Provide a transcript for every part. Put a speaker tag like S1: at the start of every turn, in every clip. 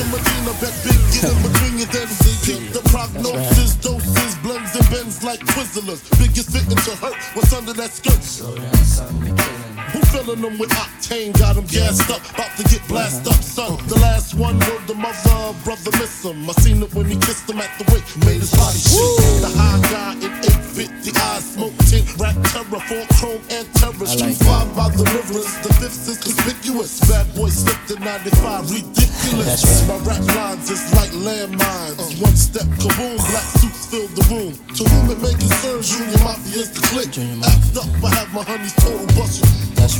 S1: to Medina, bet big, get in between you, then keep the prognosis, doses, blends and bends like Twizzlers. Biggest fitting to hurt, what's under that skirt? Who filling them with octane? Got them gassed up, about to get blasted up, son. The last one word the mother, brother miss him. I seen it when he kissed him at the wake, made his body shake. The high guy in 850 eyes, smoke tint, rap terror, four chrome and terror. Street five by the rivers, the fifth is conspicuous. Bad boy slipped in 95, ridiculous. My rap lines is like landmines. One step, kaboom, black suits fill the room. To whom it may concern, Junior Mafia is the click. Act up, I have my honeys total bustle.
S2: That's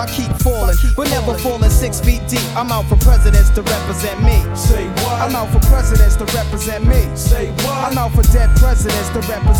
S3: I
S4: keep
S5: falling. We're never falling six feet deep. I'm out for presidents to represent me.
S6: Say what?
S5: I'm out for presidents to represent me.
S6: Say what?
S5: I'm out for dead presidents to represent me.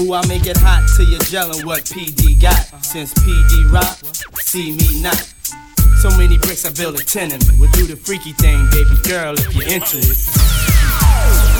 S3: Ooh, I make it hot till you're gelling what PD got. Since PD rock, see me not. So many bricks I build a tenement. We'll do the freaky thing, baby girl, if you're into it.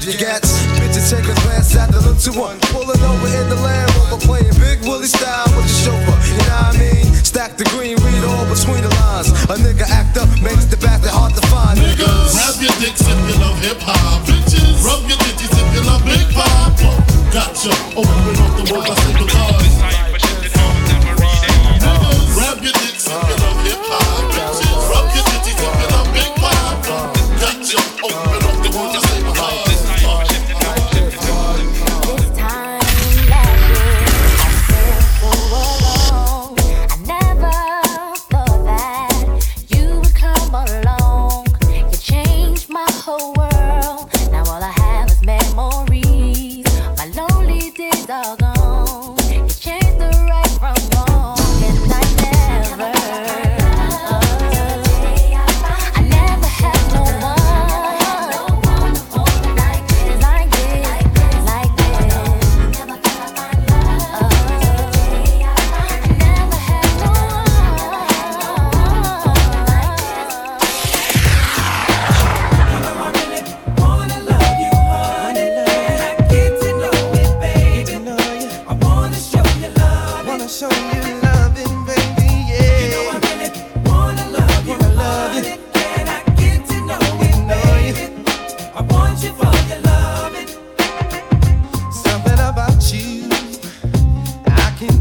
S7: I
S8: just get.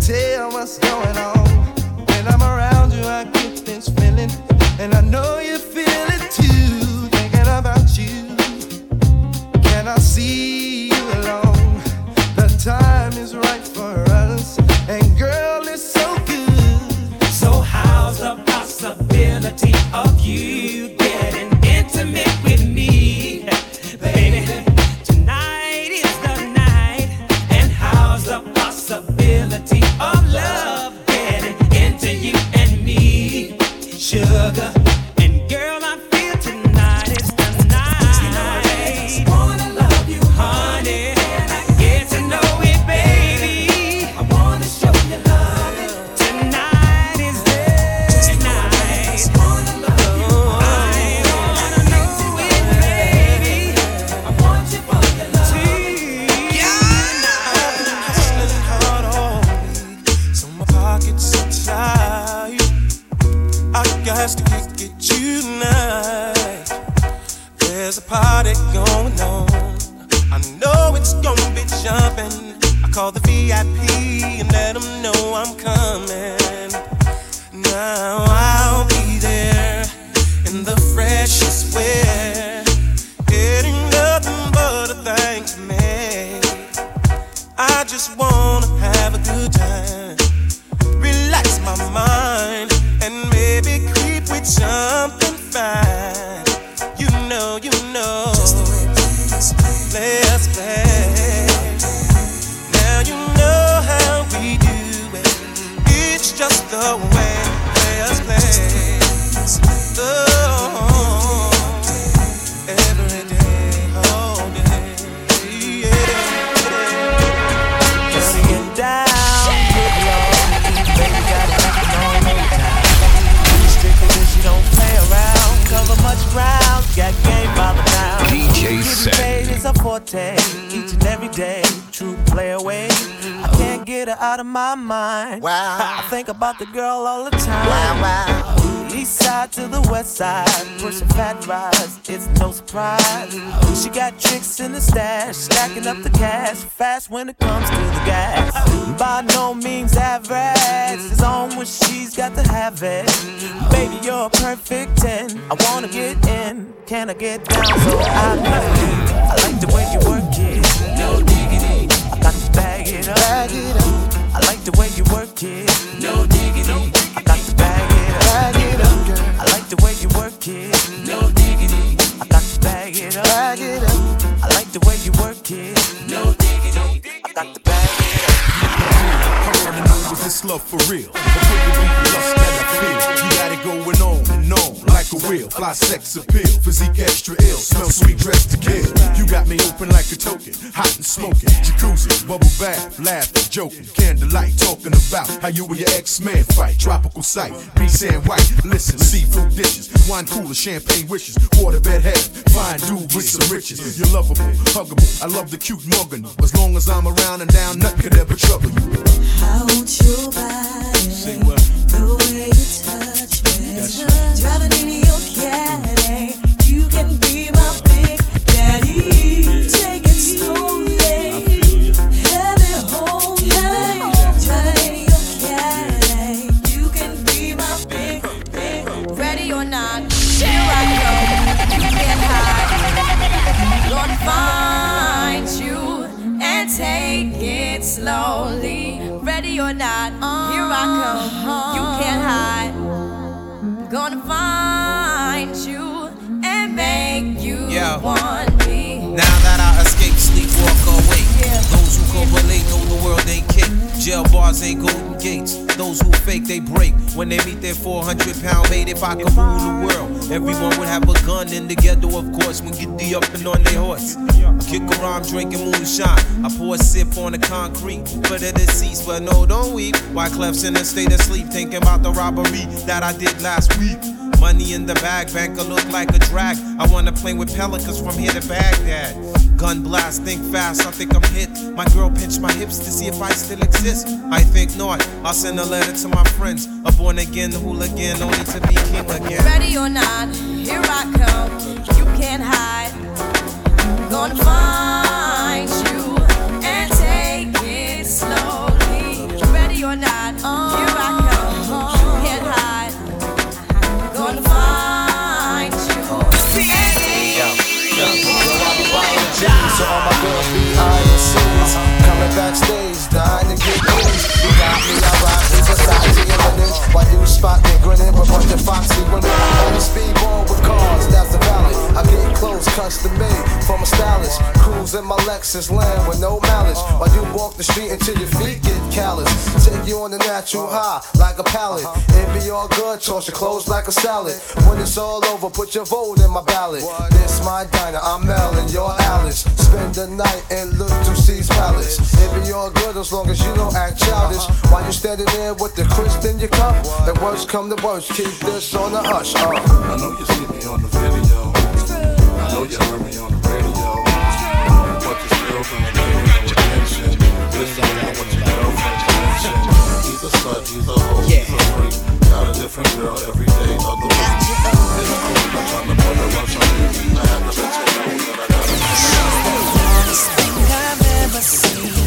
S8: tell what's going on. When I'm around you, I get this feeling, and I know you feel
S3: cooler, champagne wishes.
S8: Kick around drinking moonshine. I pour a sip on the concrete for the deceased, but no, don't weep. Why Clef's in a state of sleep, thinking about the robbery that I did last week. Money in the bag, banker look like a drag. I wanna play with pelicans from here to Baghdad. Gun blast, think fast, I think I'm hit. My girl pinched my hips to see if I still exist. I think not. I'll send a letter to my friends. A born again hooligan, only to be king again.
S9: Ready or not, here I come. You can't hide. Gonna find you and take it slowly. Ready or not, here I come. You can't hide. Gonna find you.
S10: So coming backstage, dying to get. You got me, society you spot me grinning with bunch of foxy women. On the speedball with cars, that's the valley. I get clothes custom made from a stylist. Cruise in my Lexus land with no malice. While you walk the street until your feet get callous. Take you on the natural high like a pallet. It be all good, toss your clothes like a salad. When it's all over, put your vote in my ballot. This my diner, I'm Mel and you're Alice. Spend the night and in Lil' Cease's Palace. It be all good as long as you don't act childish. While you standing there with the crisp in your cup, the worst come to worst, keep this on the hush. Uh.
S11: I know you see me on the video. I know you heard me on the radio. But you still gonna pay no attention. Listen to what your girlfriend mentioned. He's a slut, he's a hoe, he's a freak. Got a different girl every day of the week. It's cool, I'm trying to put a rush on. I have to let you know that I got a
S7: Smartest thing I've ever seen.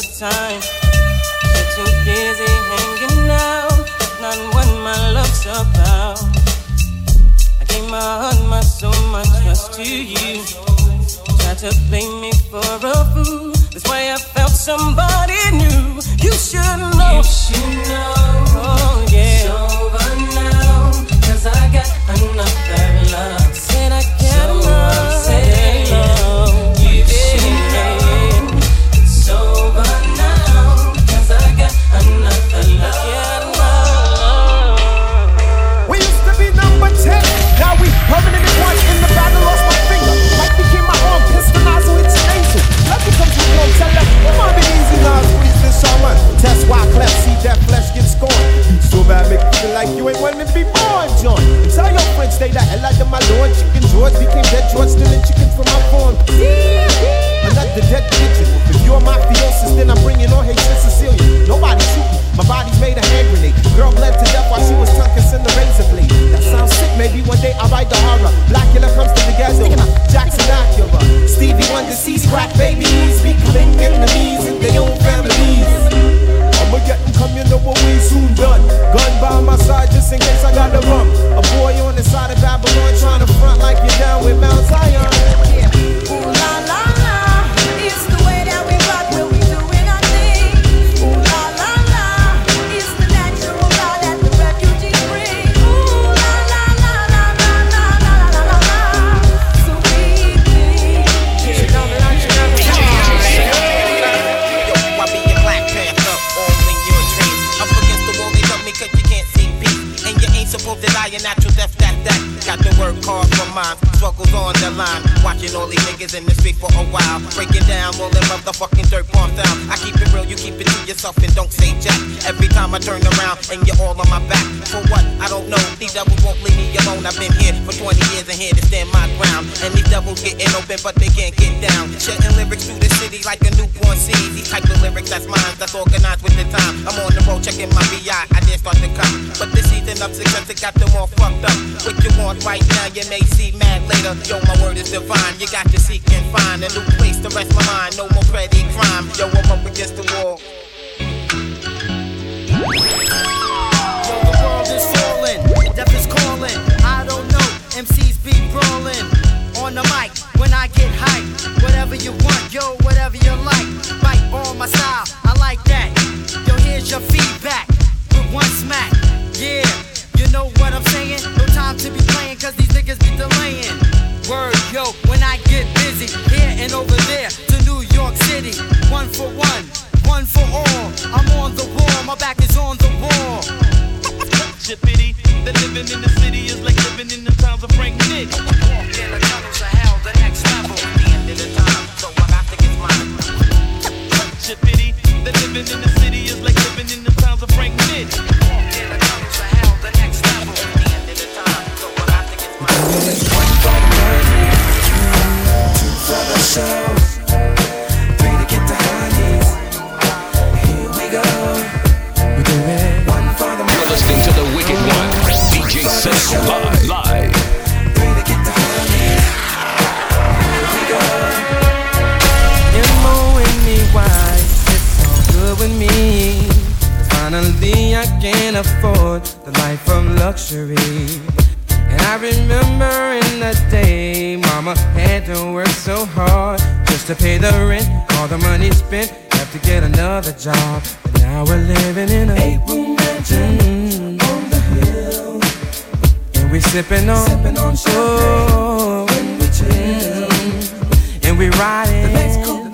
S12: Special time. You're too busy hanging out, not what my love's about. I gave my heart, my soul, my trust to you. Tried to play me for a fool. That's why I felt somebody new. You should know. You should know. Oh, yeah. It's over now. Cause I got another you
S13: ain't be born, John. Tell your friends, stay the hell out of my lord. Chicken George became dead George, stealing chickens from my farm. Another dead pigeon. If you're my mafiosis, then I'm bringing on hatred Sicilian. Nobody shoot me. My body's made a hand grenade. Girl bled to death while she was tongue kissing the razor blade. That sounds sick. Maybe one day I'll write the horror. Blackula comes to the ghetto. Jackson Acura. Stevie Wonder sees crack babies. Becoming enemies in their own families. I'ma get and come, you know what we soon done. Gun by my side just in case I gotta run. A boy on the side of Babylon trying to front like you're down with Mount Zion.
S14: Got to work hard for mine, struggles on the line. Watching all these niggas in the street for a while. Breaking down all them motherfucking dirt bombs down. I keep it real, you keep it to yourself and don't say jack. Every time I turn around and you're all on my back. For what? I don't know. These devils won't leave me alone. I've been here for 20 years and here to stand my ground. And these devils getting open, but they can't get down. Shedding lyrics through the city like a newborn seed. These type of lyrics, that's mine, that's organized with the time. I'm on the road checking my VI, I did start to come. But this season of success, it got them all fucked up. What you want right now, you may see mad later. Yo, my word is divine. You got to seek and find a new place to rest my mind. No more petty crime. Yo, I'm up against the wall.
S15: Yo, the world is falling, death is calling. I don't know, MCs be brawling. On the mic, when I get hype, whatever you want, yo, whatever you like. Bite on my style, I like that. Yo, here's your feedback with one smack. Yeah, you know what I'm saying? No time to be playing, cause these niggas be delaying. Word, yo, when I get busy, here and over there to New York City. One for one, one for all. I'm on the wall, my back is on the wall.
S16: Shippity, the living in the city is like living in the times of Frank Nitti.
S15: Walk in the tunnels of hell, the next level.
S14: The end of the time, so I got to get mine.
S16: shit pity. That living in the city is like living in the towns of Frank City.
S12: Finally, I can afford the life of luxury. And I remember in the day, mama had to work so hard just to pay the rent. All the money spent, have to get another job. And now we're living in a eight-room mansion mm-hmm. on the hill. And we sipping on, sipping on oh, when we chill. And we riding, yeah,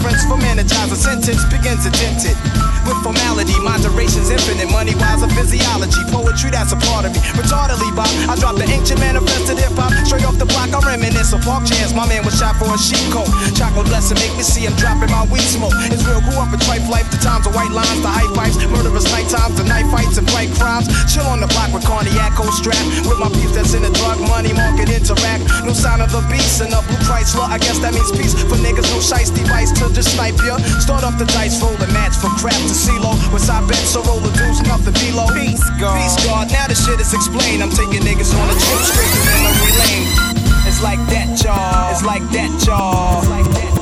S8: A difference from energizer. Sentence begins attempted. With formality, moderation's infinite. Money wise, a physiology. Poetry, that's a part of me. Retardedly, Bob. I dropped the ancient manifested hip hop. Straight off the block, I reminisce of park chairs. My man was shot for a sheep coat. Chocolate blessing, make me see him dropping my weed smoke. It's real, grew up in trife life. The times of white lines, the high pipes, murderous night times, the night fights and bright crimes. Chill on the block with cold strap. With my peeps that's in the drug money market interact. No sign of the beast and a blue Chrysler. I guess that means peace for niggas. No shice device to just snipe ya. Start off the dice, roll a match for crap to see CeeLo. What's I bet so roll the deuce, nothing below. Peace God. Peace God. Now the shit is explained. I'm taking niggas on a trip straight to memory lane. It's like that, y'all. It's like that, y'all. It's like that,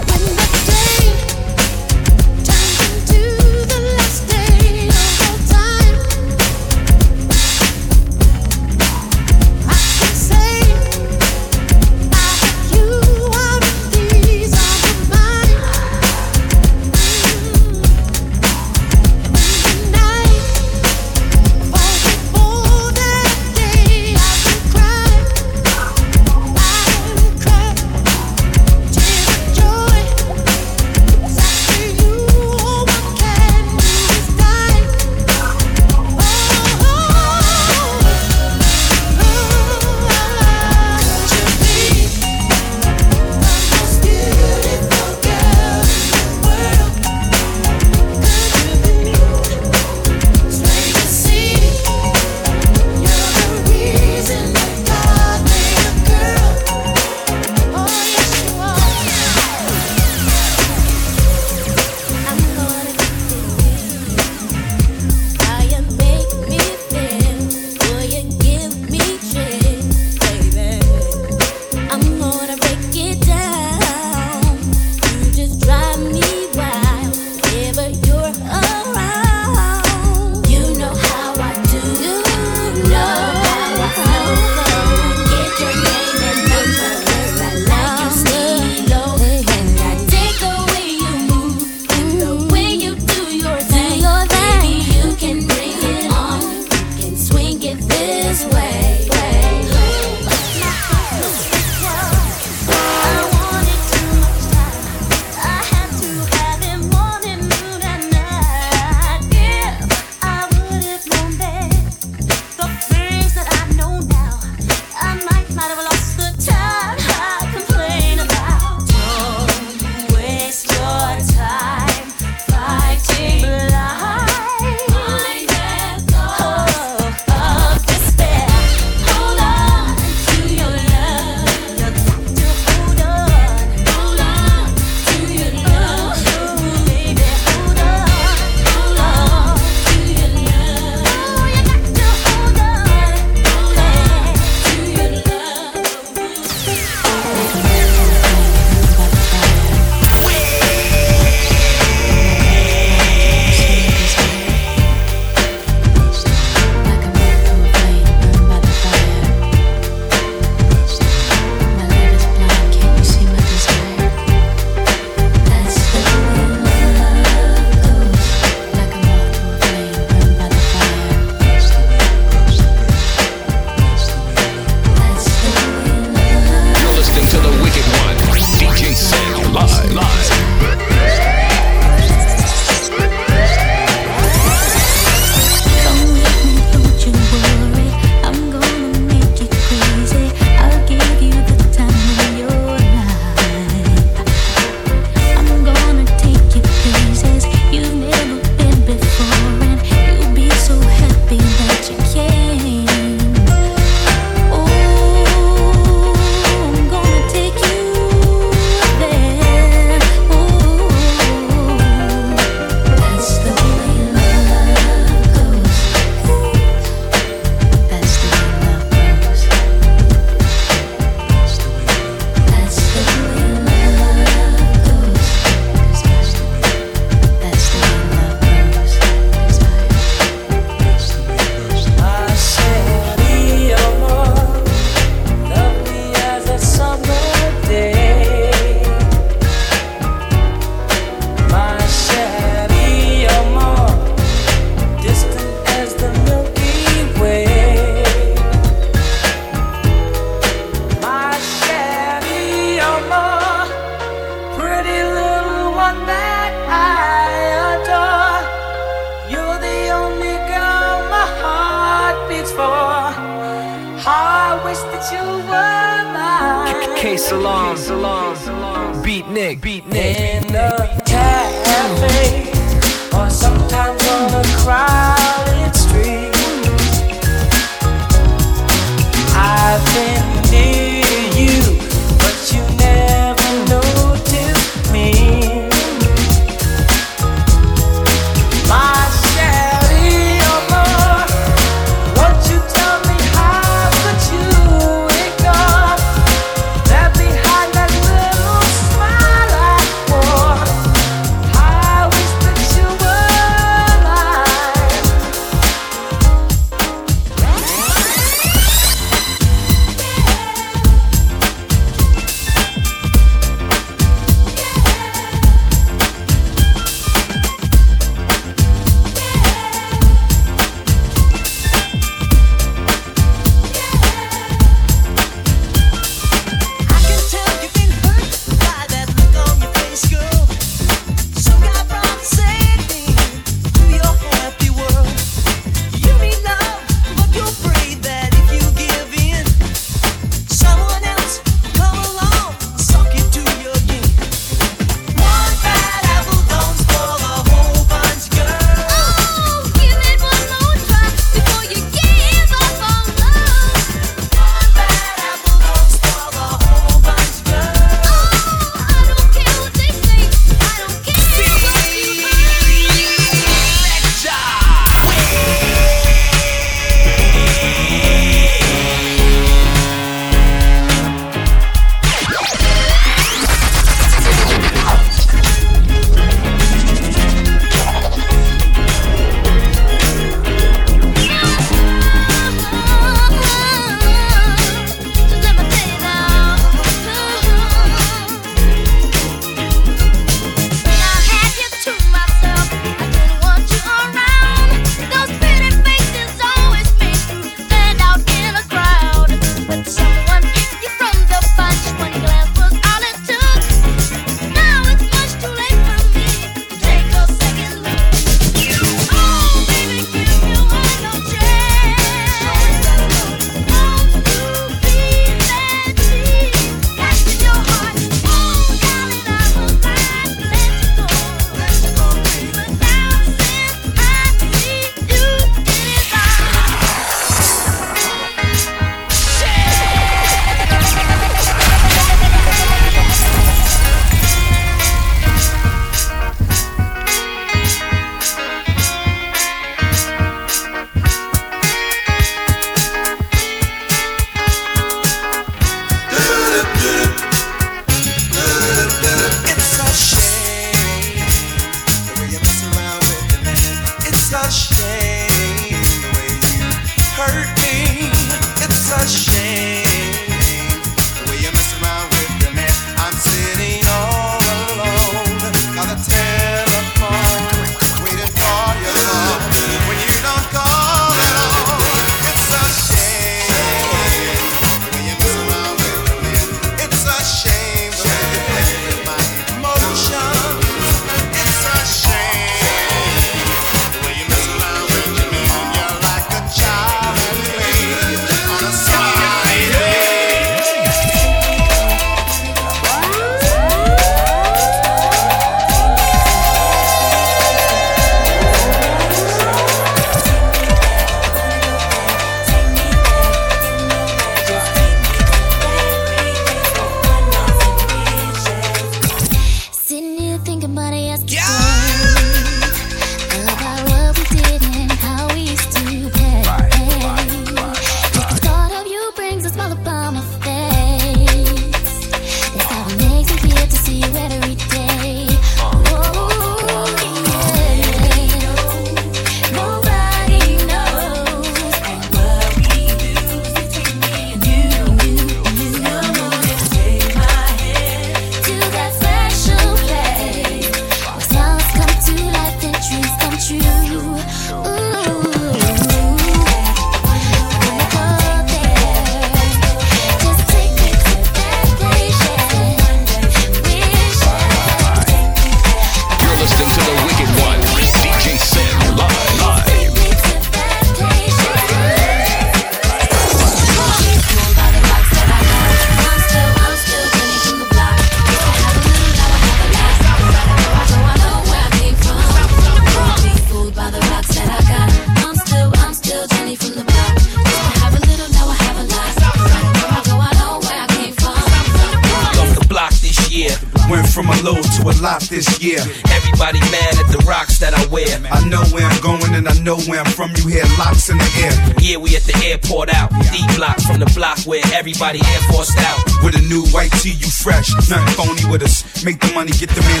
S14: by the
S17: Air
S14: Force out.
S17: With a new white tee, you fresh. Nothing phony with us. Make the money, get the
S18: man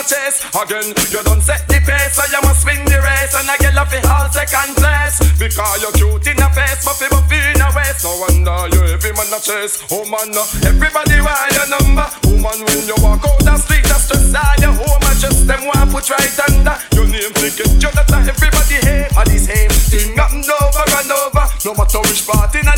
S18: a
S19: chase Again, you don't set the pace. So you must win the race. And I get up it hold second place. Because you're cute in the face But people in a waist. No wonder you every man a chase. Oh man, everybody want your number. Woman, when you walk out the street Just stress all your home And just them want put right under Your name. Ticket You that everybody hate And this hate thing happen over and over. No matter which part in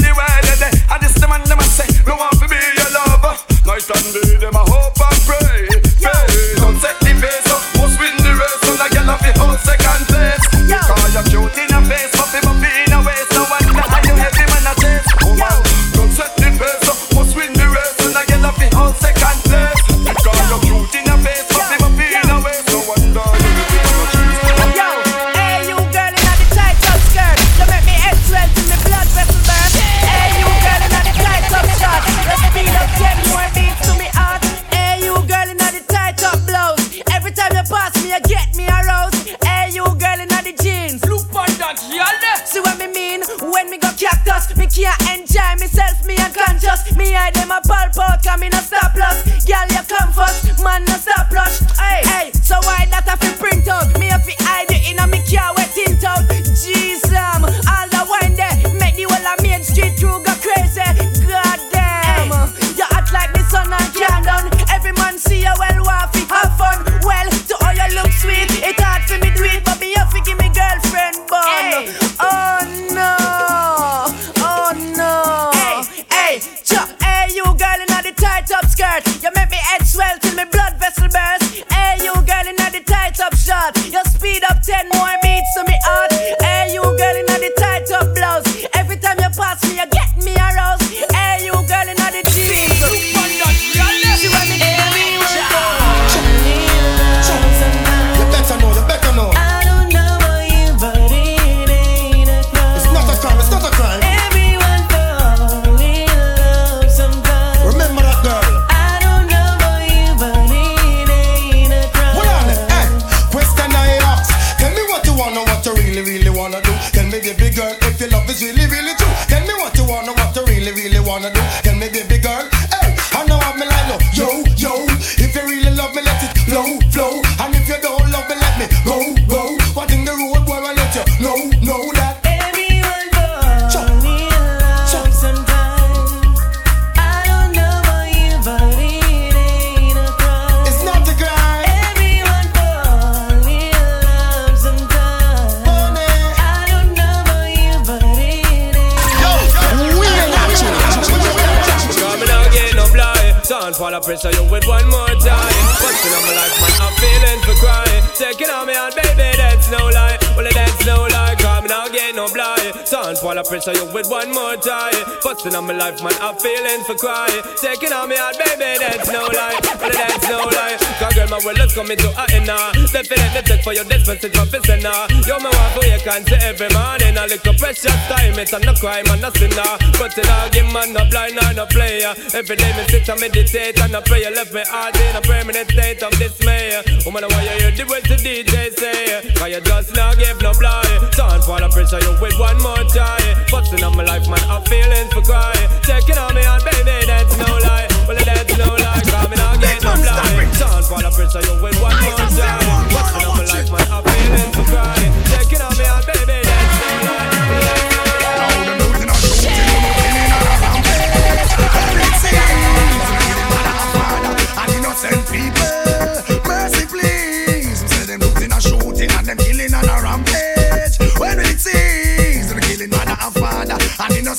S20: The pressure you with one Busting on my life, man, I'm feeling for crying. Taking on me on, baby, that's no lie. Well, that's no lie. Cause girl, my world is coming to a end now. Definitely take for your dispensation for sinner. You're my wife who you can see every morning. A little precious time, it's not no crime and no sinner. But in all game, man, no blind or no player. Every day me sit and meditate and I pray. Left me heart in a permanent state of dismay. Woman, why you hear the words the DJ say? Cause you just not give no blind. For the pressure you with one more try. Busting on my life, man, I'm feeling for crying. Taking on me on, baby, that's no lie. Well, that's no lie. Coming out, get no blind. For the pressure you with one more try. Busting on my man, I'm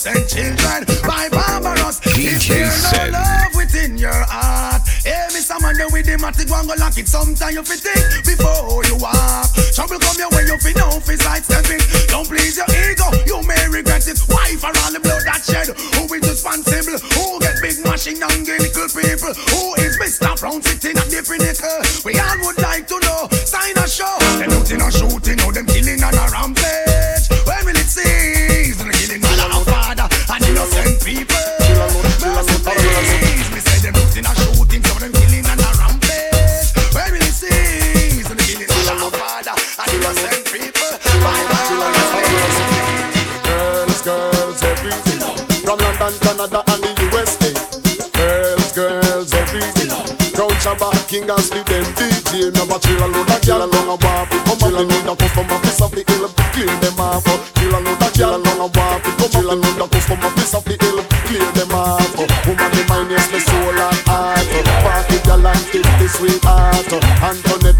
S17: innocent children by barbarous. If there's no love within your heart, hey, me someone there with the matic one go lock it. Sometime you fi think before you walk. Trouble come your way, you fi know fi side stepping. Don't please your ego, you may regret it. Why for all the blood that shed? Who is responsible? Who get big machine and little people? Who is Mr. Brown sitting at the pinnacle? We all would like to know. Sign a show. Looting and shooting,
S21: king and sleep them DJ Never chill a load of gyal along a bar Come on, me need a customer piece of the hill Clear them off. Chill a load of gyal along a bar Come on, me need a customer piece of the hill Clear them off. Woman, the mind is the soul and heart. Party gyal and tip the sweetheart Antoinette,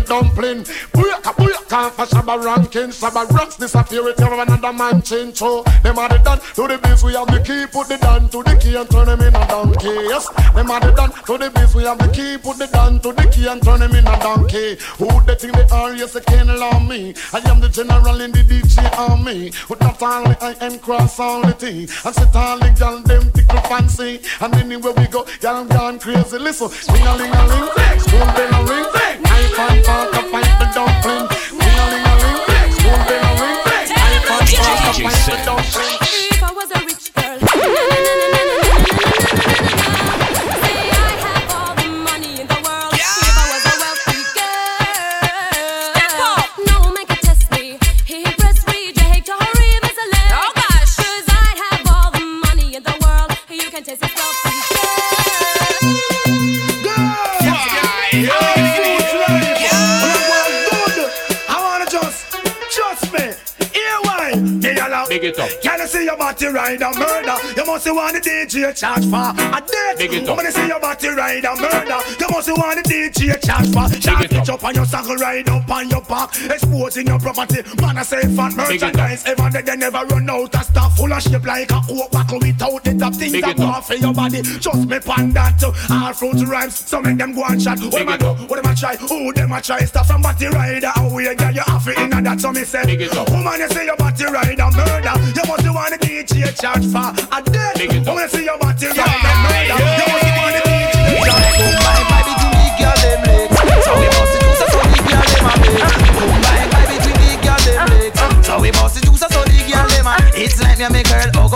S21: a fine for dumpling Booyaka for Shabba ranking Shabba rocks disappear with every another man change. So them are the done. To the biz we have the key Put the down to the key and turn them in a donkey. Yes, them are the done. To the biz we have the key Put the down to the key and turn them in a donkey. Who they think they are? Yes, they can't allow me. I am the general in the DJ army. With not only I am cross all the thing. And sit all the gal them tickle fancy. And anywhere we go, gal gone crazy. Listen, ring a ling a ling, spoon bell a ring. Knife and fork a fight the dumpling
S17: Knife and
S22: Big it up.
S17: Can I see your body ride a murder? You must want the DJ charge for a date.
S22: Big it up.
S17: I see your body ride a murder, you must want the DJ charge for. Shot
S22: it up.
S17: it up on your saddle, ride up on your back, exposing your property. Man, I say
S22: it
S17: merchandise. Ever they, they never run out of stuff full of shape like a oak buckle without the top things that go for your body. Just me pan that. All fruit rhymes, so make them go and shot. What am I do? What am I try? Who them I try? Stuff from body rider away, yeah, you have it in and that. So me say,
S22: Big it up.
S17: woman, you say your body rider murder. You must want the DJ charge for a dead.
S22: Big it up.
S17: Woman, you say your body rider murder. You must want the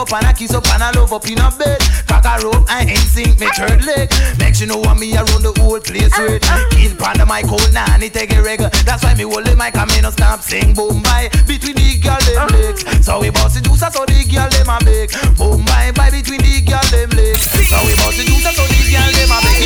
S23: up and a kiss up and a love up in a bed. Cock a rope and in sync me third leg. Make you know what me around the whole place with. Kill pan the mic hold nanny take a reg. That's why me hold the mic and me no stop sing boom by between the girl them legs. So we bust the juice so the girl them a beg. Boom by by between the girl them legs. So we bust the juice so the girl them a beg.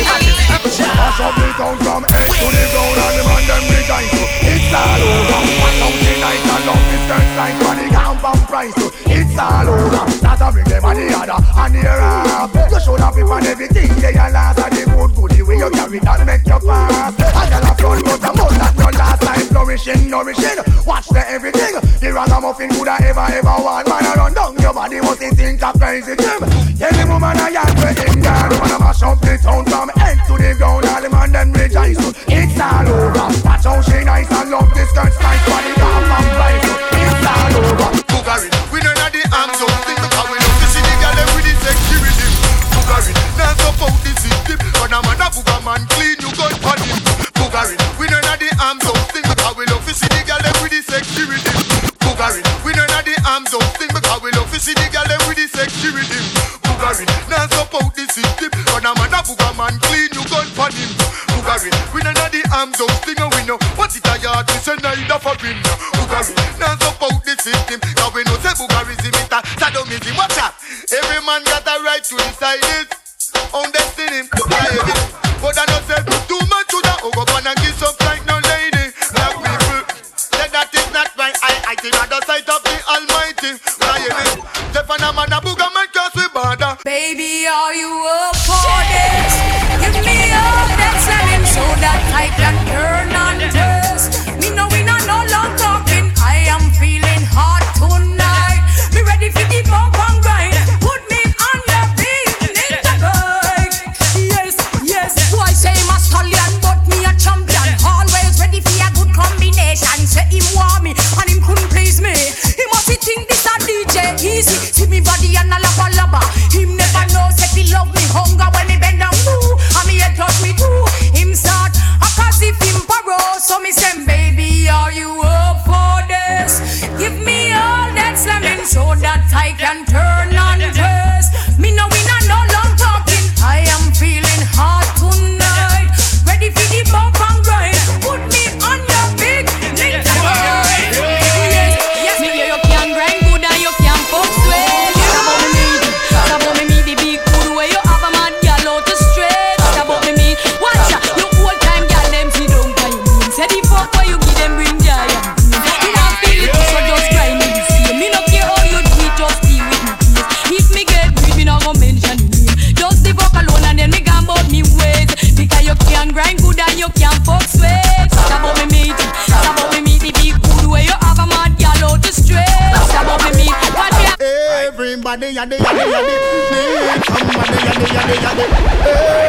S17: Mash up the town from head to the ground and the man them rejoice. It's all over. The night and love is turn like money and price. It's all over. That's a bring them on the other and the rap. You should have been on everything they are last and the good goodie way you carry that make you pass. And you'll have front but the mud that your last time flourishing, nourishing. Watch the everything. The ragamuffin could have ever ever want. Man I run down your body must think a crazy gym. Any woman I am waiting down. Wanna mash up the town from head to the ground. All the man them rejoice. It's all over.
S21: Security. Bugari, we know not the arms up thing because we love to see the girl them with the security. Bugari, now stop out the system. But a man a booga man clean, you gun for him. Bugari, we know not the arms thing and we know what it a yard we say neither for him. Bugari, now stop out the system. Now we know say Bugarism is a sadomism. Watch out, every man got a right to decide it. On destiny, yeah,
S24: Baby, are you up
S25: yadi yadi yadi need yadi yadi yadi yadi.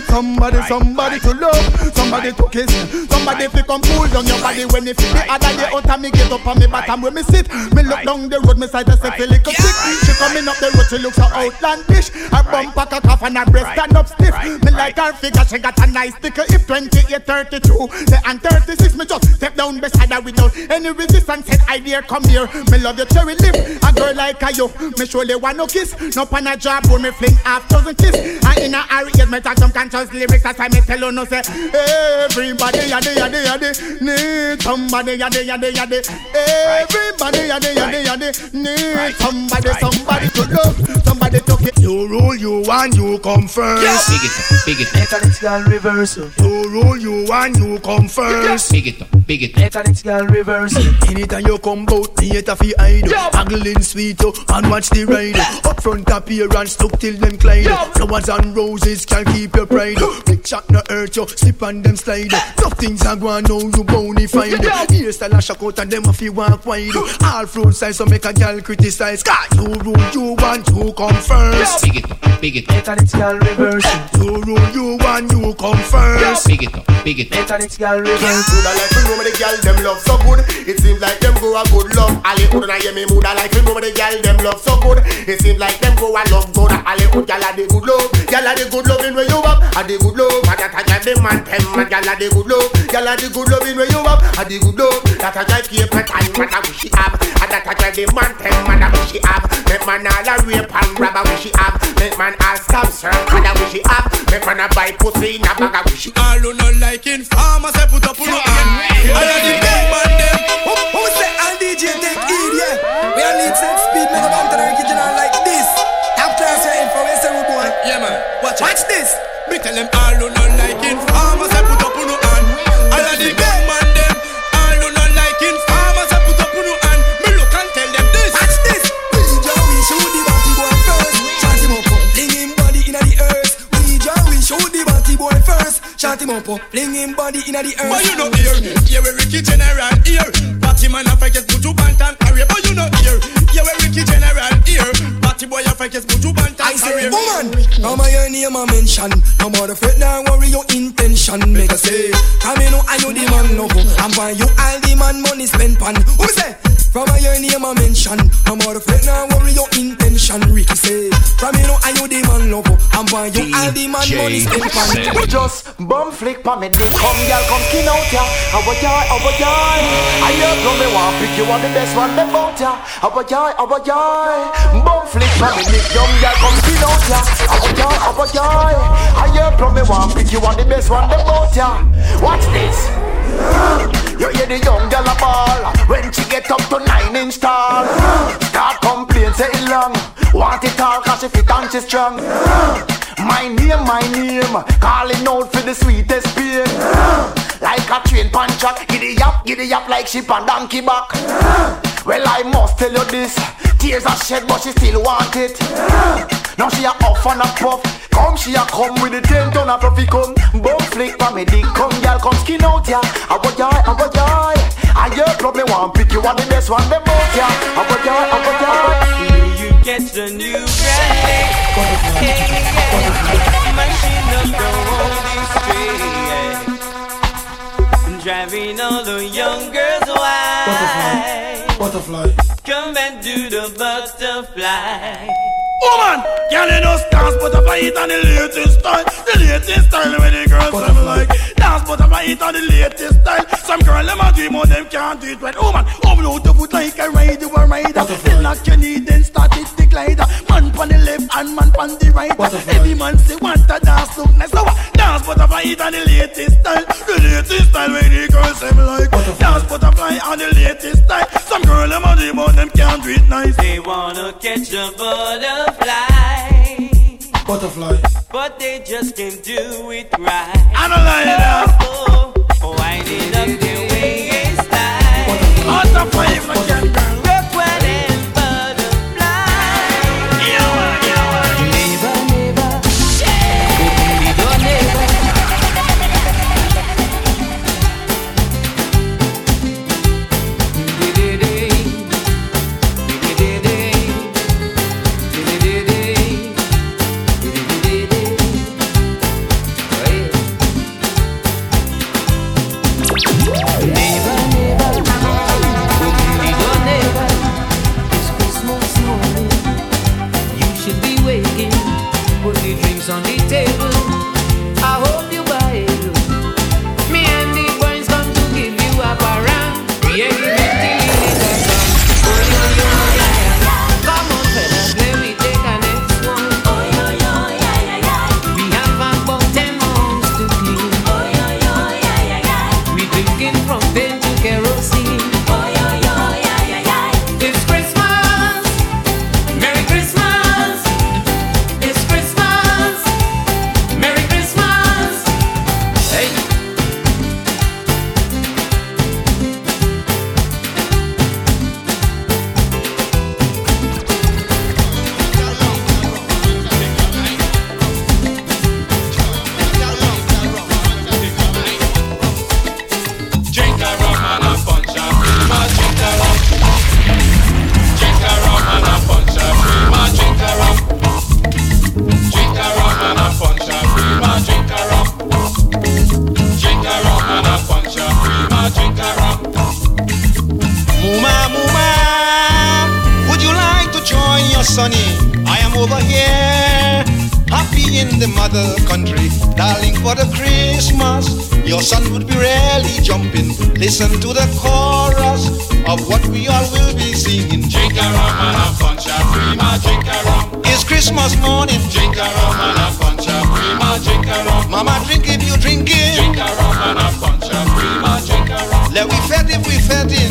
S25: Need somebody somebody to love, somebody to kiss, somebody to come cool down your body when you feel the other day out me get up on me bottom where me sit. Me look down the road, me sight a sexy little chick. She coming up the road, she look so outlandish. Her bum pack a cough and her breast stand up stiff. Me like her figure, she got a nice sticker hip 28, 32, the and 36. Me just step down beside her without any resistance. Said I dare come here. Me love your cherry lip, a girl like a you. Me surely want no kiss. No pan a job me fling half dozen kiss. And in a hurry, me talk some conscious lyrics. That's why me tell you no say everybody yadi yadi yadi need somebody yadi yadi yadi. Everybody yadi yadi yadi need somebody somebody to love, somebody to kiss.
S17: You rule you and you come first.
S26: Big it up, big it up.
S17: Mechanics girl reversal. You rule you and you come first.
S26: Big it up, big it up.
S17: Mechanics girl reversal. Anytime you come bout me, it a fi hide. Haggling sweet and watch the ride. Up front appearance, stuck till them glide. Flowers and roses can keep your pride. Big shot no hurt you, slip on them slide. Tough things are going now you bonafide. Hairstyle a shock out and them a fi walk wide. All fruit size so make a girl criticize. Cause you rule you and you come first.
S26: Big it up, big it up.
S17: Mechanics girl reversal. You rule you and you come first.
S26: Big it up, big it up.
S17: Mechanics girl reversal.
S27: Moulda like me know me the girl them love so good. It seems like them go a good love. Ali woulda hear me moulda like me know me the girl them love so good. It seems like them go a love good. Ali would gyal a the good love. Gyal a the good loving where you up. A the good love. And that a drive them man them man. Gyal a the good love. Gyal a the good loving where you up. A the good love. That a drive paper time man a wish she have. And that a drive the man them man a wish she have. Make man all a rape and rob a wish she have. Make man all stab serve and a wish she have. Make man a buy pussy in a bag a wish she have.
S19: All who not like informers, I put up on your hand. I am the big man them.
S28: Who, say all DJ take heed, yeah? We all need set speed, make
S19: Yeah man, watch.
S28: Watch this.
S19: Me tell them all who not like informers, I put up on your hand. I am the big man them. All who not like informers, I put up on your hand. Me look and tell them this.
S28: Watch this. We jump, we shoot the body boy first. Shot him up, up, fling him body inna the earth. We jump, we shoot the body boy first. Shot him up, up, fling him body inna the earth.
S19: But you know here, here we Ricky General here. Party man a fight put you bant and carry. But you know here, here we Ricky General here. Party boy a fight put you bant
S28: I say, woman, now my name a mention. No more the fret, now worry your intention. Make a say, come in, oh, I you the man no. And why you all the man money spend pan. Who say? From my your name a mention. No more the fret, now worry your intention. Ricky say, from you know I you the man no go. And why you all the man money spend pan.
S27: Just bum flick pa me dick. Come girl come skin out ya. How a joy, how a joy I hear from me want pick you on the best one them bout ya. How a joy, how a joy Bum flick pa me dick. Young girl come skin out ya. How a joy, how a joy I hear from me want pick you on the best one them bout ya. Watch this you hear the young girl a ball When she get up to nine inch tall. Start complain say it long. Want it all cause she fit and she strong. My name, my name. Calling out for the sweetest pain Like a train pan track Giddy up, giddy up like sheep on donkey back Well I must tell you this. Tears are shed but she still want it. Now she a off and a puff. Come she a come with the ten ton of fluffy come Bum flick pa me dick come girl come skin out ya I go joy, I go joy I hear club me want pick you one the best one them out ya I go joy, I go joy
S13: You get the new brand Driving all the young girls wild. Butterfly.
S17: Butterfly.
S13: Come and do the butterfly.
S17: Woman, girl you know dance butterfly it on the latest style. The latest style where the girls them like Dance butterfly it on the latest style. Some girl them a dream but them can't do it. Right Woman, hold out the foot like a ride you a rider. Then knock your knee then start it the glider. Man pon the left and man pon the right. Every man say want to dance look nice. So what? Dance butterfly it on the latest style. The latest style where the girls them like. Dance butterfly on the latest style. Some girl them a dream but them can't do it nice.
S13: They wanna catch a butterfly
S17: Butterfly
S13: But they just can't do it right.
S17: I'm a liar
S13: oh, oh, Wind it up their waistline
S17: Butterfly if I can
S23: listen to the chorus of what we all will be singing.
S19: Drink a rum and a punch, a prima drink a rum.
S23: It's Christmas morning.
S19: Drink a rum and a punch, a prima drink a rum.
S23: Mama drink if you drink it.
S19: Jig around and punch, a prima drink a rum.
S23: Let we fed if we fed
S29: it.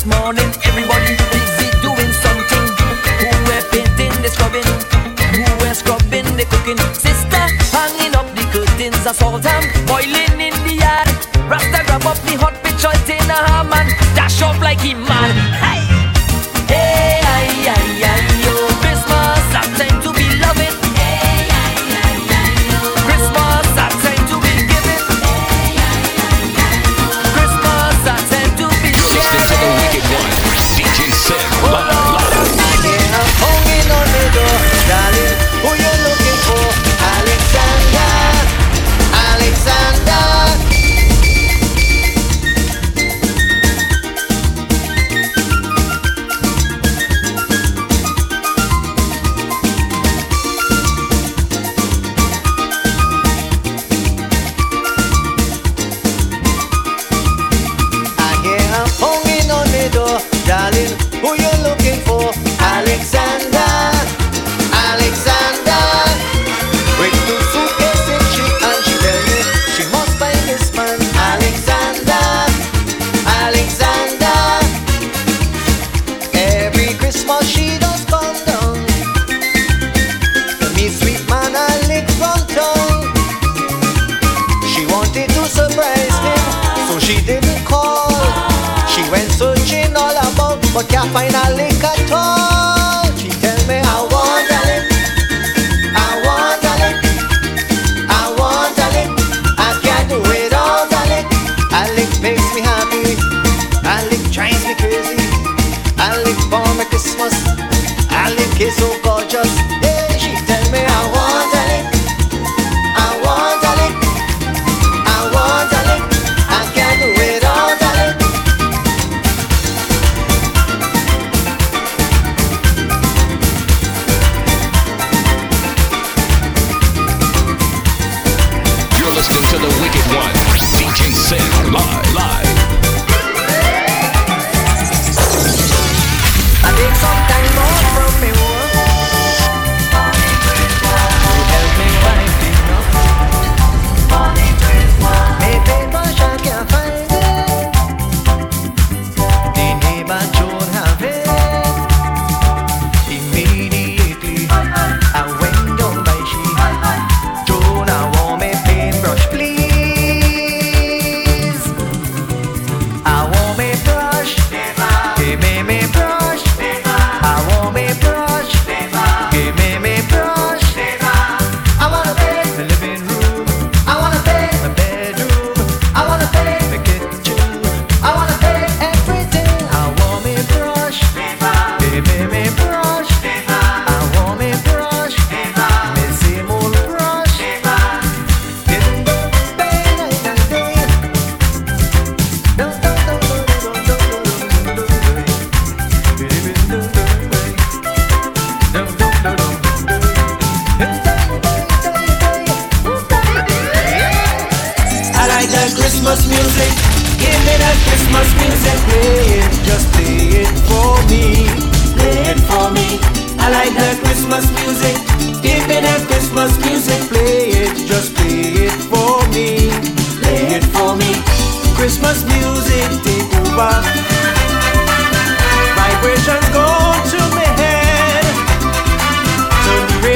S29: This morning, everybody busy doing something. Who we're painting, they scrubbing. Who we're scrubbing, they cooking. Sister hanging up the curtains, I saw them boiling in.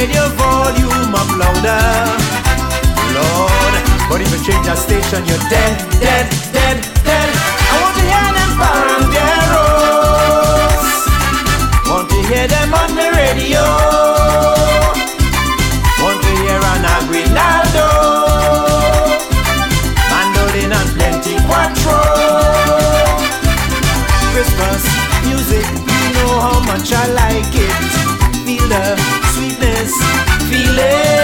S13: turn your volume up louder. Lord, but if you change that station, you're dead, dead, dead, dead. I want to hear them banderos. Want to hear them on the radio. Want to hear an Aguinaldo. Mandolin and plenty cuatro. Christmas music, you know how much I like it.
S30: lejos.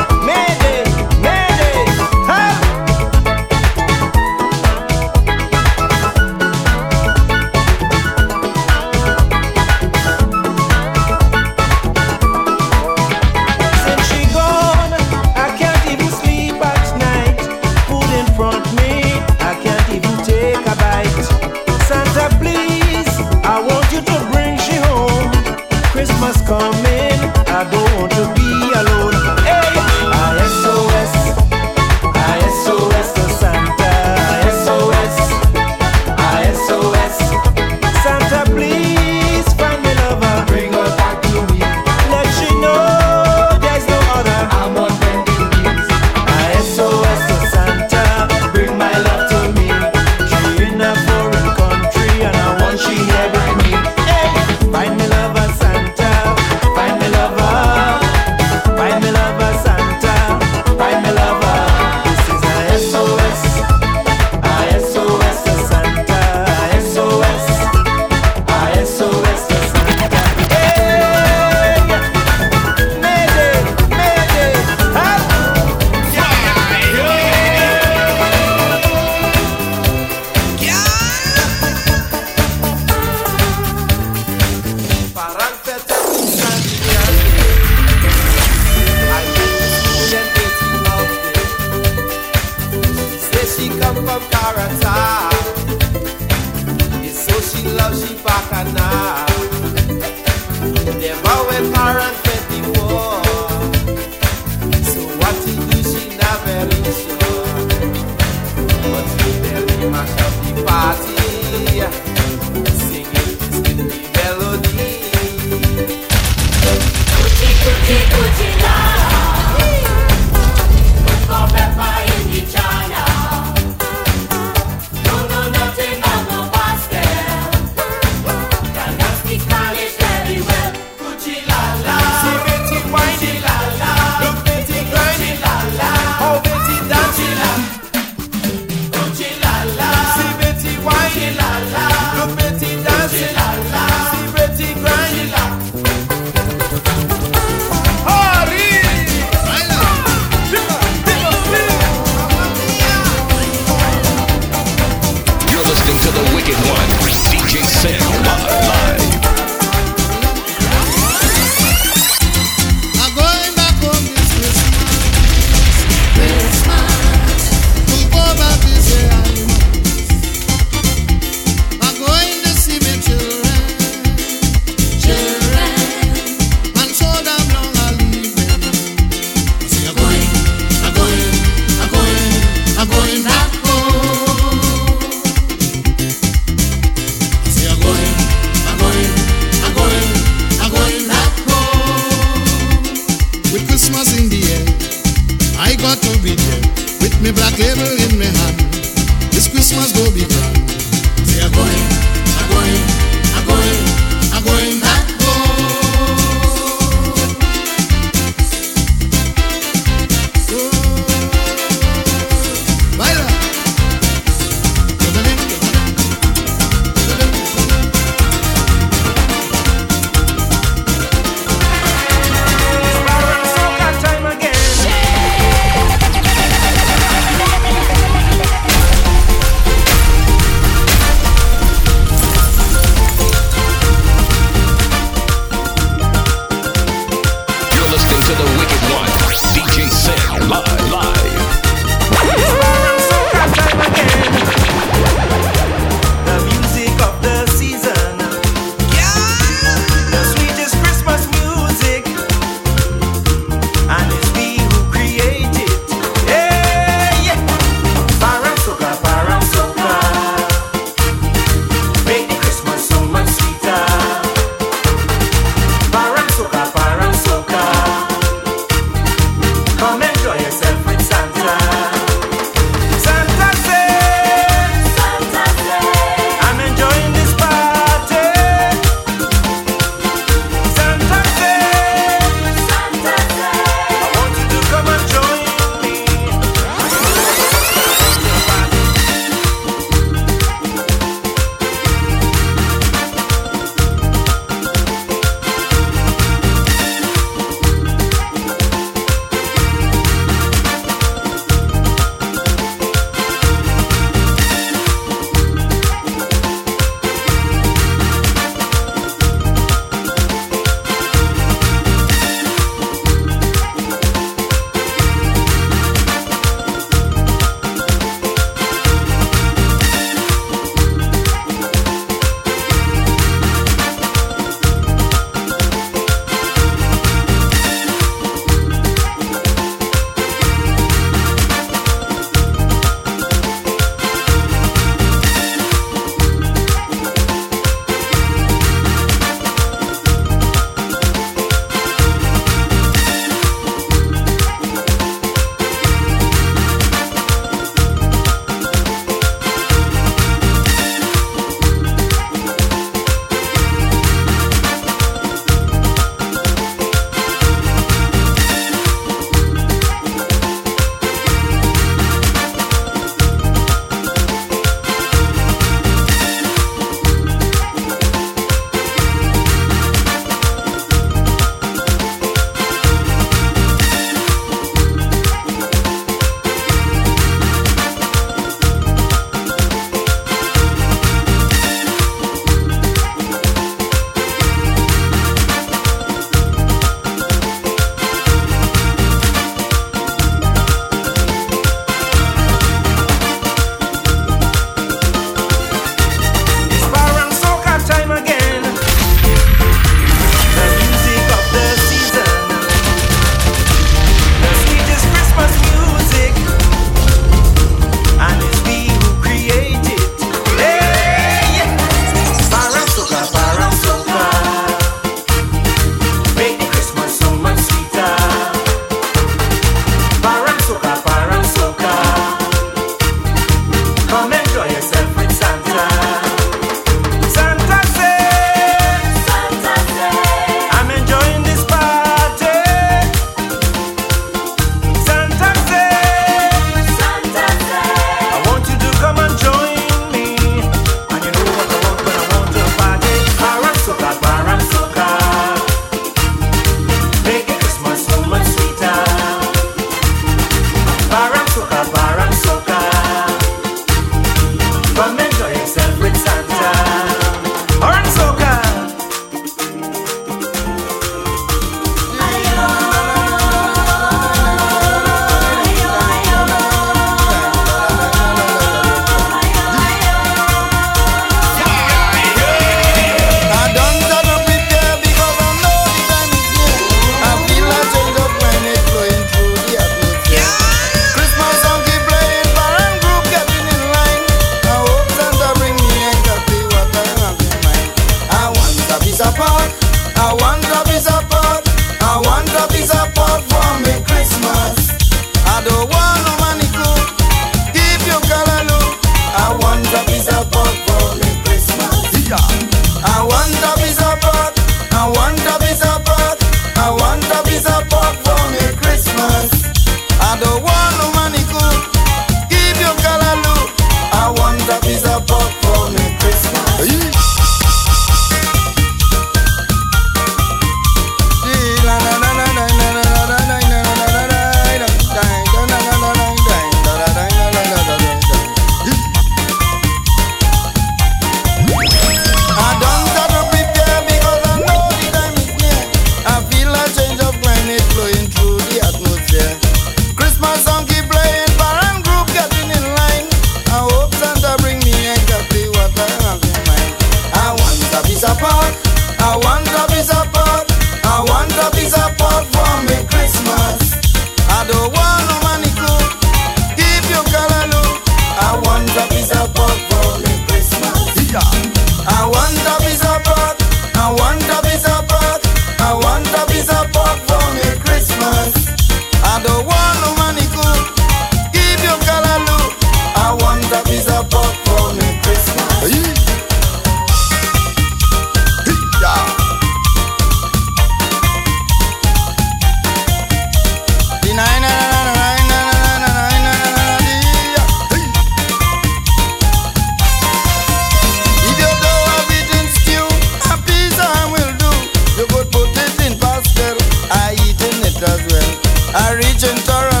S30: agent or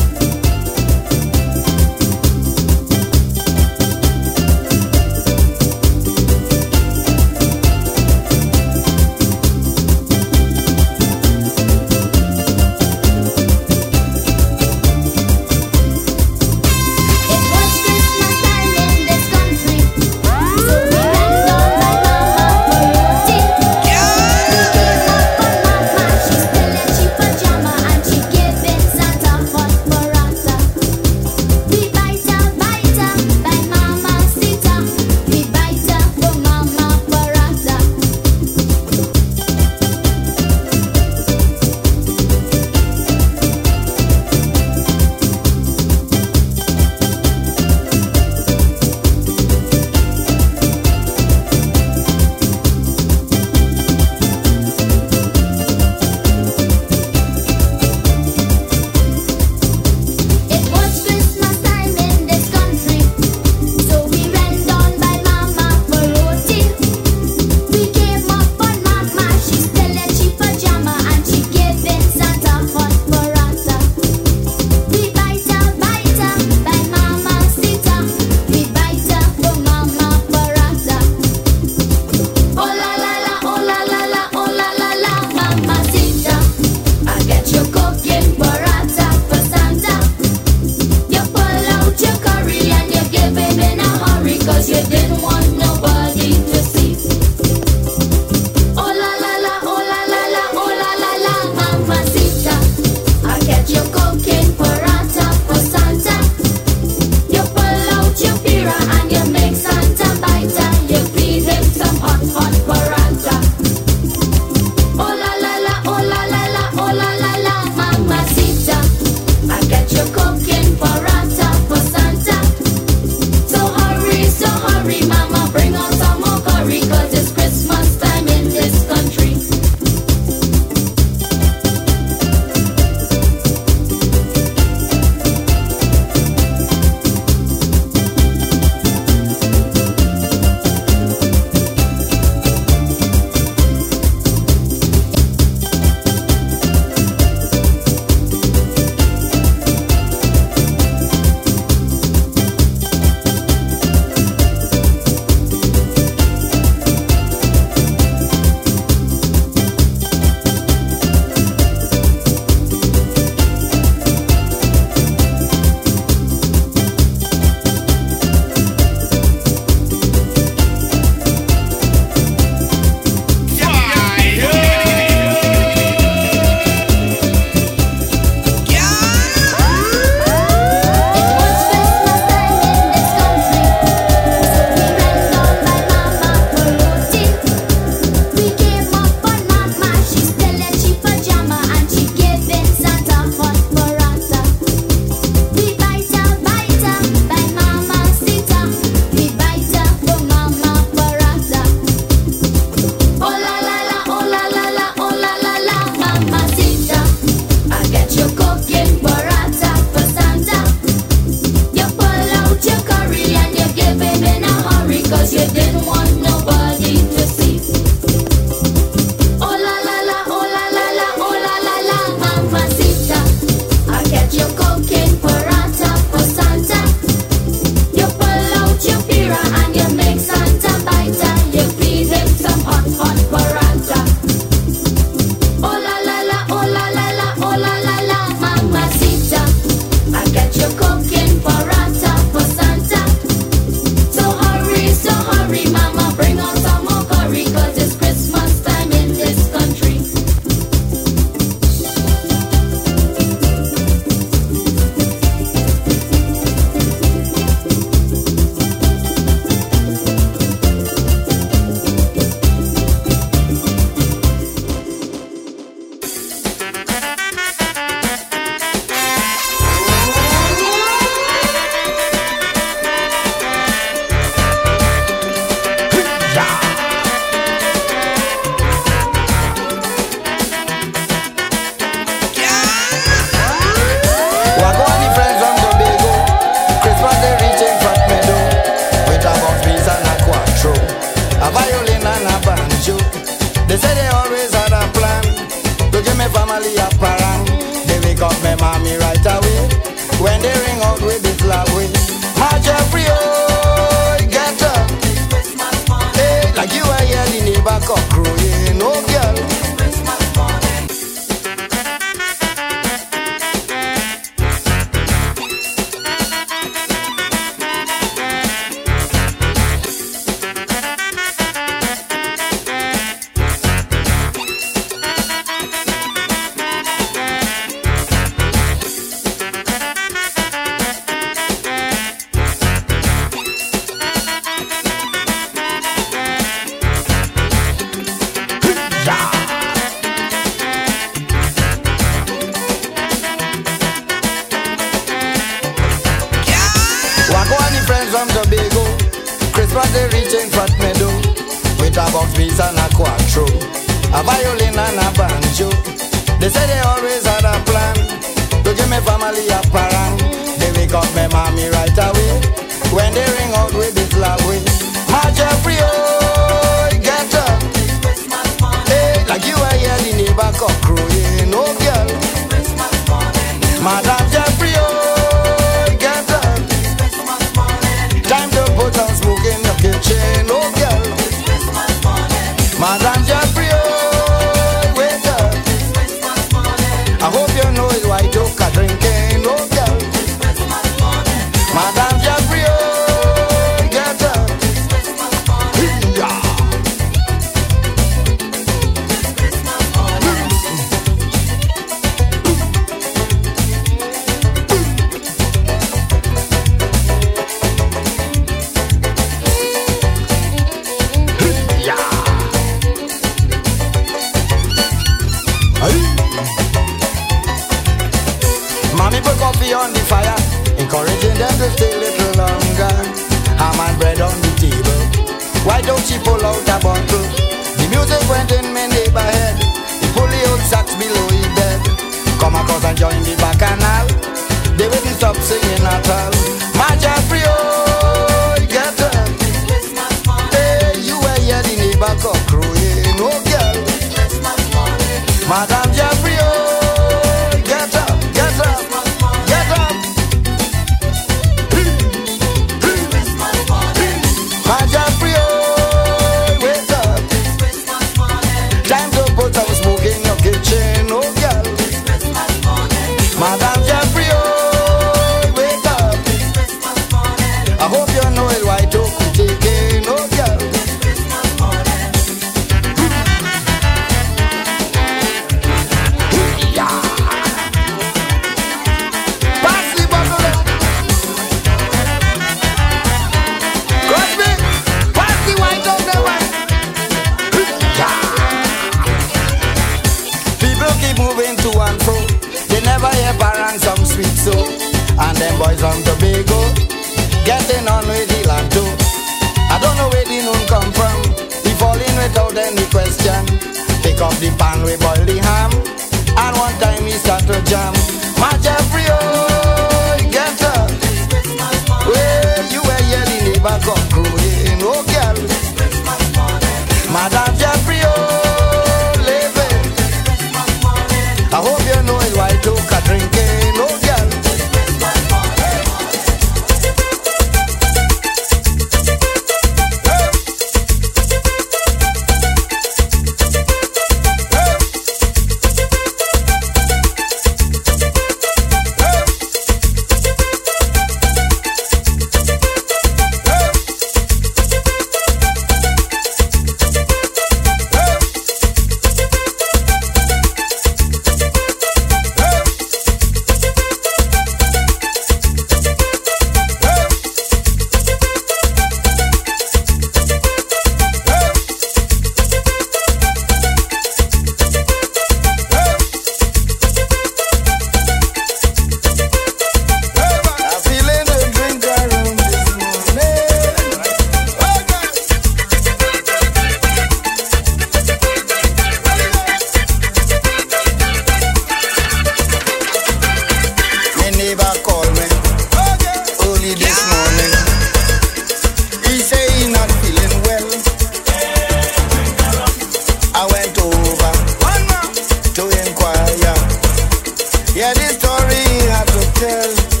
S30: girl.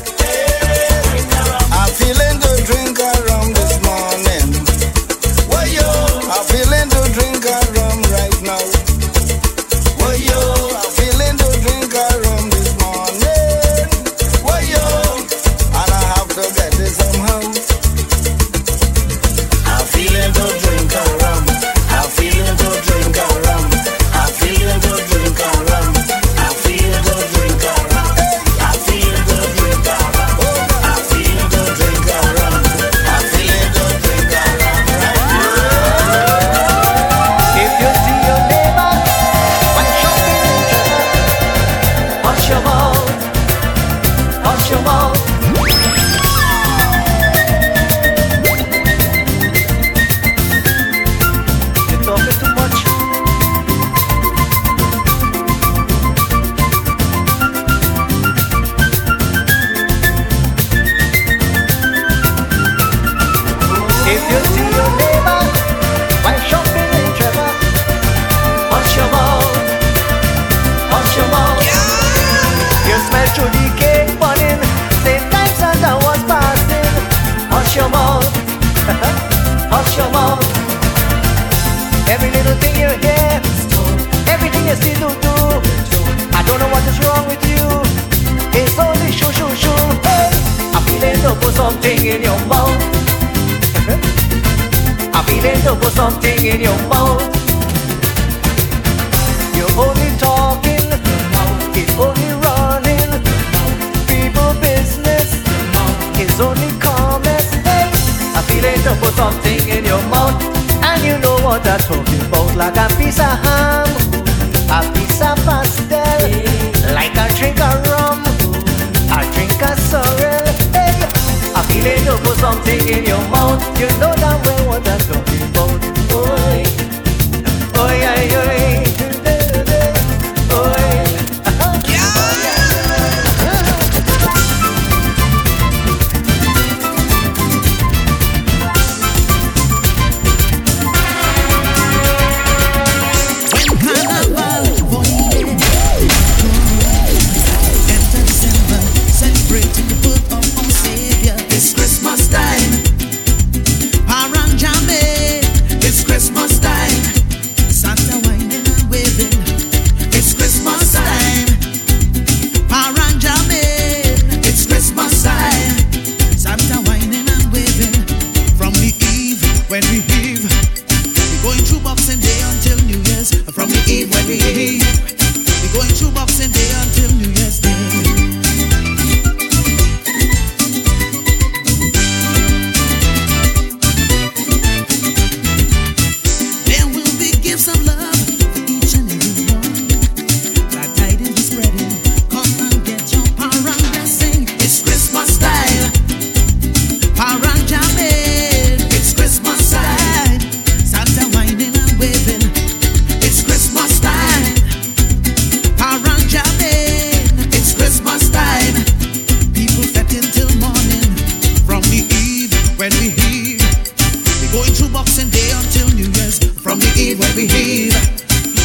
S31: behave.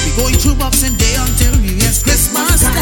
S31: You'll going through ups and downs until
S7: you
S13: yes, Christmas